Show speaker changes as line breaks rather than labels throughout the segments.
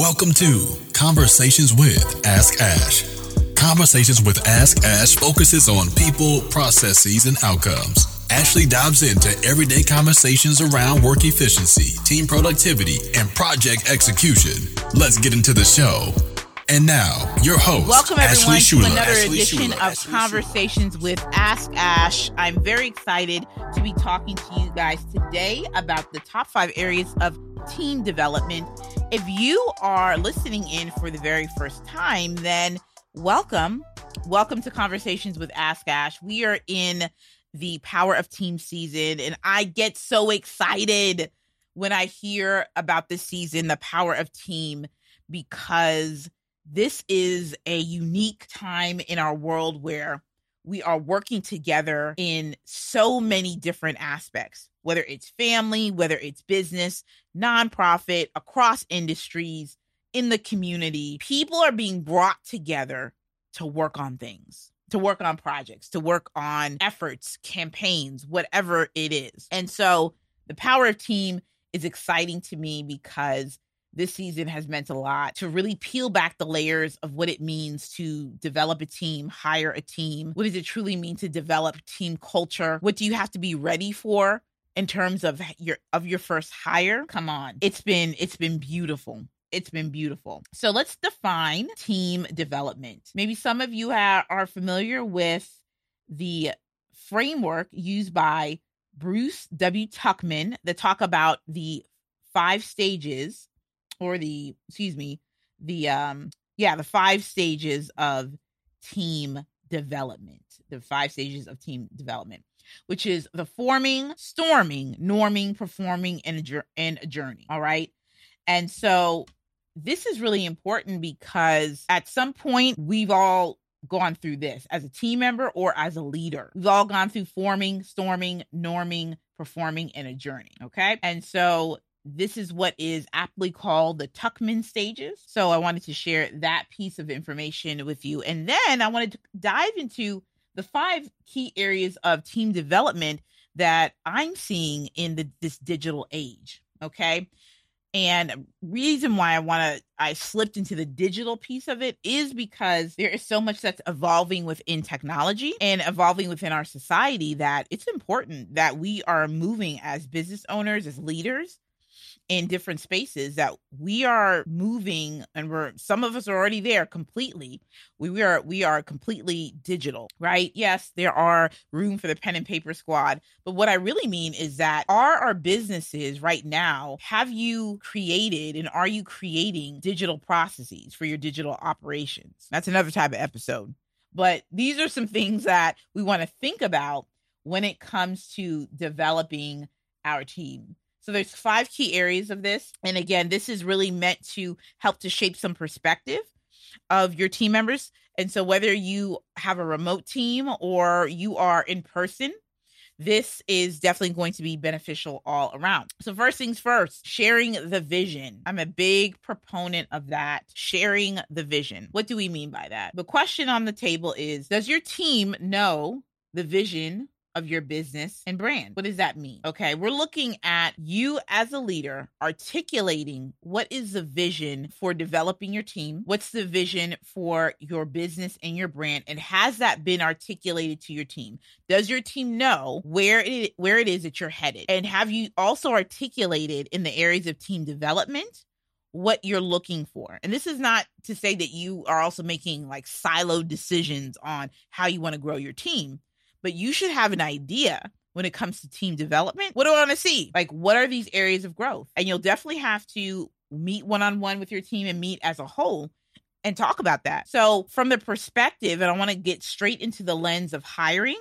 Welcome to Conversations with Ask Ash. Conversations with Ask Ash focuses on people, processes, and outcomes. Ashley dives into everyday conversations around work efficiency, team productivity, and project execution. Let's get into the show. And now, your host,
Welcome everyone
Ashley
to another
Ashley
edition
Shuler.
of
Ashley
Conversations with Ask Ash. I'm very excited to be talking to you guys today about the top five areas of team development. If you are listening in for the very first time, then welcome. Welcome to Conversations with Ask Ash. We are in the Power of Team season, and I get so excited when I hear about this season, the Power of Team, because this is a unique time in our world where we are working together in so many different aspects, whether it's family, whether it's business, nonprofit, across industries, in the community. People are being brought together to work on things, to work on projects, to work on efforts, campaigns, whatever it is. And so the power of team is exciting to me because this season has meant a lot to really peel back the layers of what it means to develop a team, hire a team. What does it truly mean to develop team culture? What do you have to be ready for in terms of your of your first hire? Come on. It's been it's been beautiful. It's been beautiful. So let's define team development. Maybe some of you are familiar with the framework used by Bruce W. Tuckman that talk about the five stages or the excuse me the um yeah the five stages of team development the five stages of team development which is the forming storming norming performing and a, and adjourning all right? And so this is really important because at some point we've all gone through this as a team member or as a leader. We've all gone through forming storming norming performing and adjourning okay? And so this is what is aptly called the Tuckman stages. So I wanted to share that piece of information with you. And then I wanted to dive into the five key areas of team development that I'm seeing in the, this digital age. Okay. And reason why I want to I slipped into the digital piece of it is because there is so much that's evolving within technology and evolving within our society that it's important that we are moving as business owners, as leaders, in different spaces that we are moving and we're some of us are already there completely. We, we are we are completely digital right? Yes there are room for the pen and paper squad but what i really mean is that are our businesses right now have you created and are you creating digital processes for your digital operations? That's another type of episode. But these are some things that we want to think about when it comes to developing our team so there's five key areas of this. And again, this is really meant to help to shape some perspective of your team members. And so whether you have a remote team or you are in person, this is definitely going to be beneficial all around. So, first things first, sharing the vision. I'm a big proponent of that, sharing the vision. What do we mean by that? The question on the table is Does your team know the vision of your business and brand. What does that mean? Okay, we're looking at you as a leader articulating what is the vision for developing your team? What's the vision for your business and your brand? And has that been articulated to your team? Does your team know where it where it is that you're headed? And have you also articulated in the areas of team development what you're looking for. And this is not to say that you are also making like siloed decisions on how you want to grow your team but you should have an idea when it comes to team development. What do I want to see? Like, what are these areas of growth? And you'll definitely have to meet one on one with your team and meet as a whole and talk about that. So, from the perspective, and I want to get straight into the lens of hiring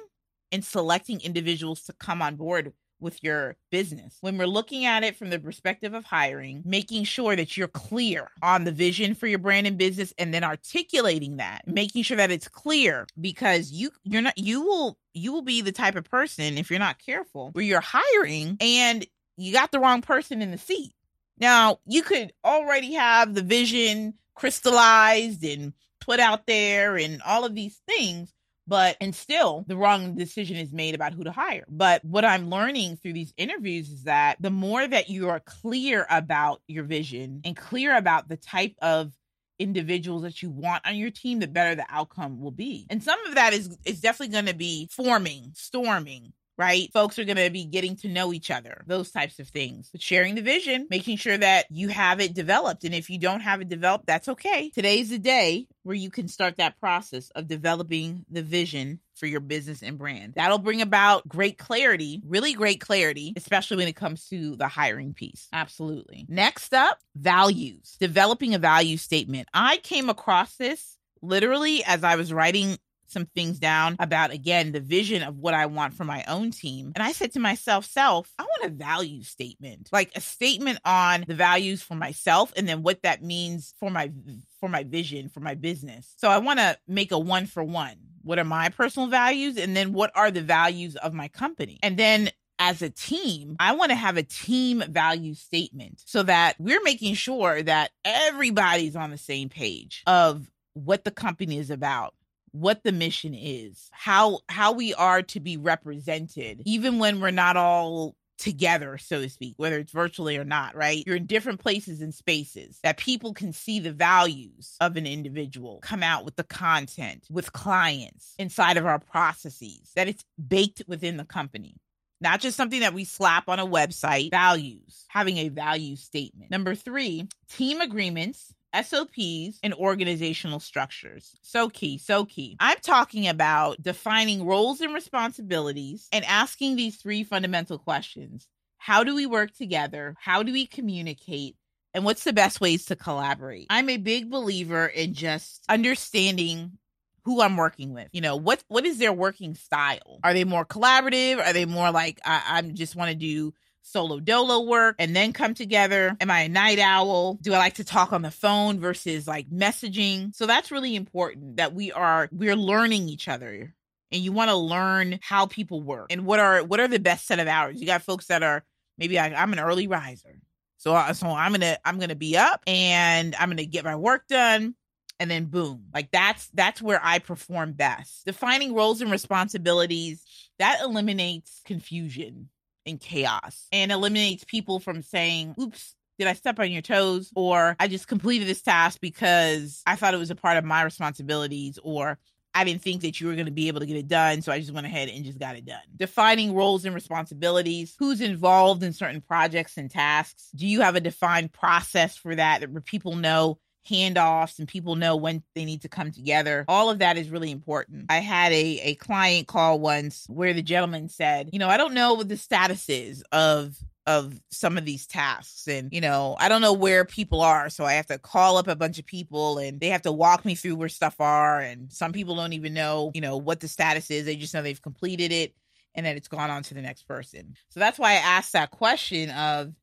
and selecting individuals to come on board with your business. When we're looking at it from the perspective of hiring, making sure that you're clear on the vision for your brand and business and then articulating that, making sure that it's clear because you you're not you will you will be the type of person if you're not careful where you're hiring and you got the wrong person in the seat. Now, you could already have the vision crystallized and put out there and all of these things, but and still the wrong decision is made about who to hire. But what I'm learning through these interviews is that the more that you are clear about your vision and clear about the type of individuals that you want on your team, the better the outcome will be. And some of that is is definitely going to be forming, storming, right? Folks are going to be getting to know each other, those types of things. But sharing the vision, making sure that you have it developed. And if you don't have it developed, that's okay. Today's the day where you can start that process of developing the vision for your business and brand. That'll bring about great clarity, really great clarity, especially when it comes to the hiring piece. Absolutely. Next up, values. Developing a value statement. I came across this literally as I was writing some things down about again the vision of what I want for my own team. And I said to myself, self, I want a value statement. Like a statement on the values for myself and then what that means for my for my vision for my business. So I want to make a one for one. What are my personal values and then what are the values of my company? And then as a team, I want to have a team value statement so that we're making sure that everybody's on the same page of what the company is about what the mission is, how how we are to be represented, even when we're not all together, so to speak, whether it's virtually or not, right? You're in different places and spaces that people can see the values of an individual come out with the content, with clients inside of our processes, that it's baked within the company. Not just something that we slap on a website, values, having a value statement. Number three, team agreements SOPs, and organizational structures. So key, so key. I'm talking about defining roles and responsibilities and asking these three fundamental questions How do we work together? How do we communicate? And what's the best ways to collaborate? I'm a big believer in just understanding who I'm working with. You know, what what is their working style? Are they more collaborative? Are they more like I, I just want to do solo dolo work and then come together? Am I a night owl? Do I like to talk on the phone versus like messaging? So that's really important that we are we're learning each other. And you want to learn how people work and what are what are the best set of hours. You got folks that are maybe I, I'm an early riser. So, uh, so I'm gonna I'm gonna be up and I'm gonna get my work done and then boom like that's that's where i perform best defining roles and responsibilities that eliminates confusion and chaos and eliminates people from saying, oops, did I step on your toes? Or I just completed this task because I thought it was a part of my responsibilities or I didn't think that you were going to be able to get it done. So I just went ahead and just got it done. Defining roles and responsibilities. Who's involved in certain projects and tasks? Do you have a defined process for that where people know handoffs and people know when they need to come together. All of that is really important. I had a, a client call once where the gentleman said, you know, I don't know what the status is of of some of these tasks and you know i don't know where people are so i have to call up a bunch of people and they have to walk me through where stuff are and some people don't even know you know what the status is they just know they've completed it and that it's gone on to the next person so that's why i asked that question of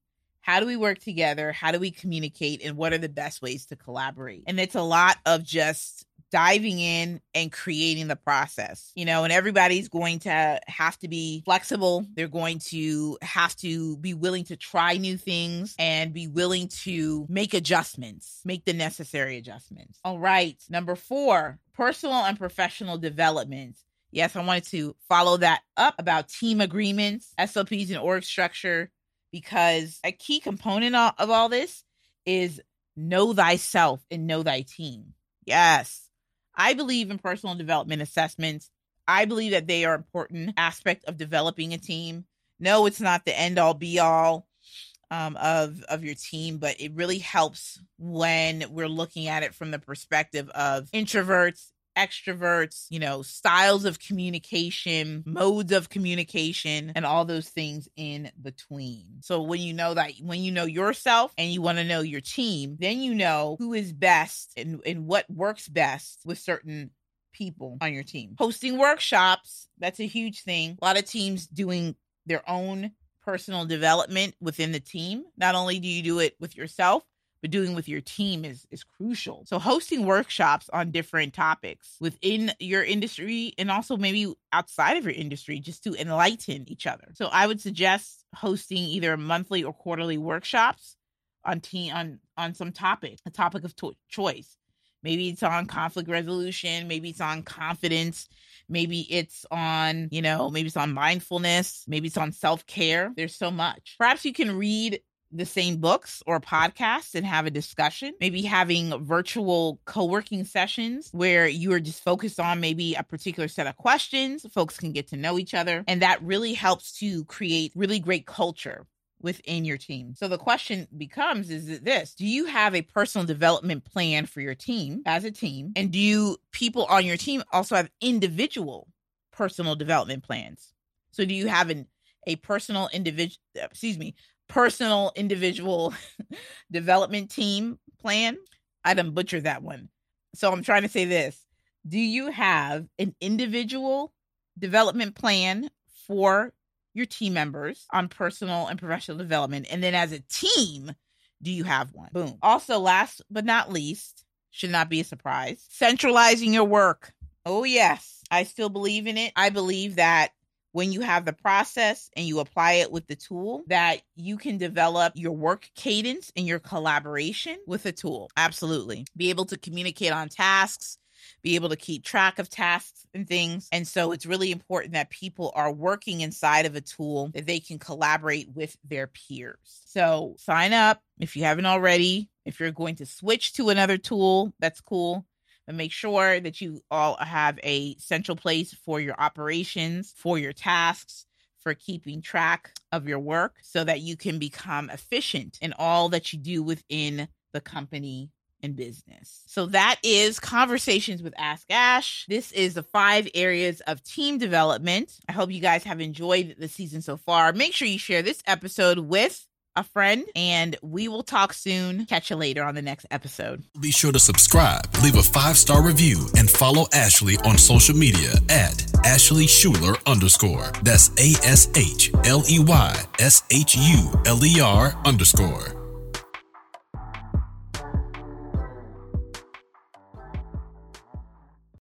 how do we work together? How do we communicate? And what are the best ways to collaborate? And it's a lot of just diving in and creating the process, you know, and everybody's going to have to be flexible. They're going to have to be willing to try new things and be willing to make adjustments, make the necessary adjustments. All right. Number four, personal and professional development. Yes, I wanted to follow that up about team agreements, SOPs, and org structure because a key component of all this is know thyself and know thy team. Yes, I believe in personal development assessments. I believe that they are an important aspect of developing a team. No, it's not the end all be all um, of of your team, but it really helps when we're looking at it from the perspective of introverts extroverts, you know, styles of communication, modes of communication, and all those things in between. So when you know that, when you know yourself and you want to know your team, then you know who is best and, and what works best with certain people on your team. Hosting workshops, that's a huge thing. A lot of teams doing their own personal development within the team. Not only do you do it with yourself, doing with your team is is crucial. So hosting workshops on different topics within your industry and also maybe outside of your industry just to enlighten each other. So I would suggest hosting either monthly or quarterly workshops on team on on some topic, a topic of to- choice. Maybe it's on conflict resolution. Maybe it's on confidence. Maybe it's on, you know, maybe it's on mindfulness. Maybe it's on self care. There's so much. Perhaps you can read the same books or podcasts and have a discussion. Maybe having virtual co working sessions where you are just focused on maybe a particular set of questions. Folks can get to know each other. And that really helps to create really great culture within your team. So the question becomes is it this, do you have a personal development plan for your team as a team? And do you people on your team also have individual personal development plans? So do you have an a personal individual excuse me, personal individual development team plan? I didn't butcher that one. So I'm trying to say this. Do you have an individual development plan for your team members on personal and professional development. And then as a team, do you have one? Boom. Also, last but not least, should not be a surprise, centralizing your work. Oh, yes, I still believe in it. I believe that when you have the process and you apply it with the tool, that you can develop your work cadence and your collaboration with the tool. Absolutely. Be able to communicate on tasks be able to keep track of tasks and things. And so it's really important that people are working inside of a tool that they can collaborate with their peers. So sign up if you haven't already. If you're going to switch to another tool, that's cool. But make sure that you all have a central place for your operations, for your tasks, for keeping track of your work so that you can become efficient in all that you do within the company and business. So that is Conversations with Ask Ash. This is the five areas of team development. I hope you guys have enjoyed the season so far. Make sure you share this episode with a friend, and we will talk soon. Catch you later on the next episode.
Be sure to subscribe, leave a five star review, and follow Ashley on social media at Ashley Shuler underscore. That's A S H L E Y S H U L E R underscore.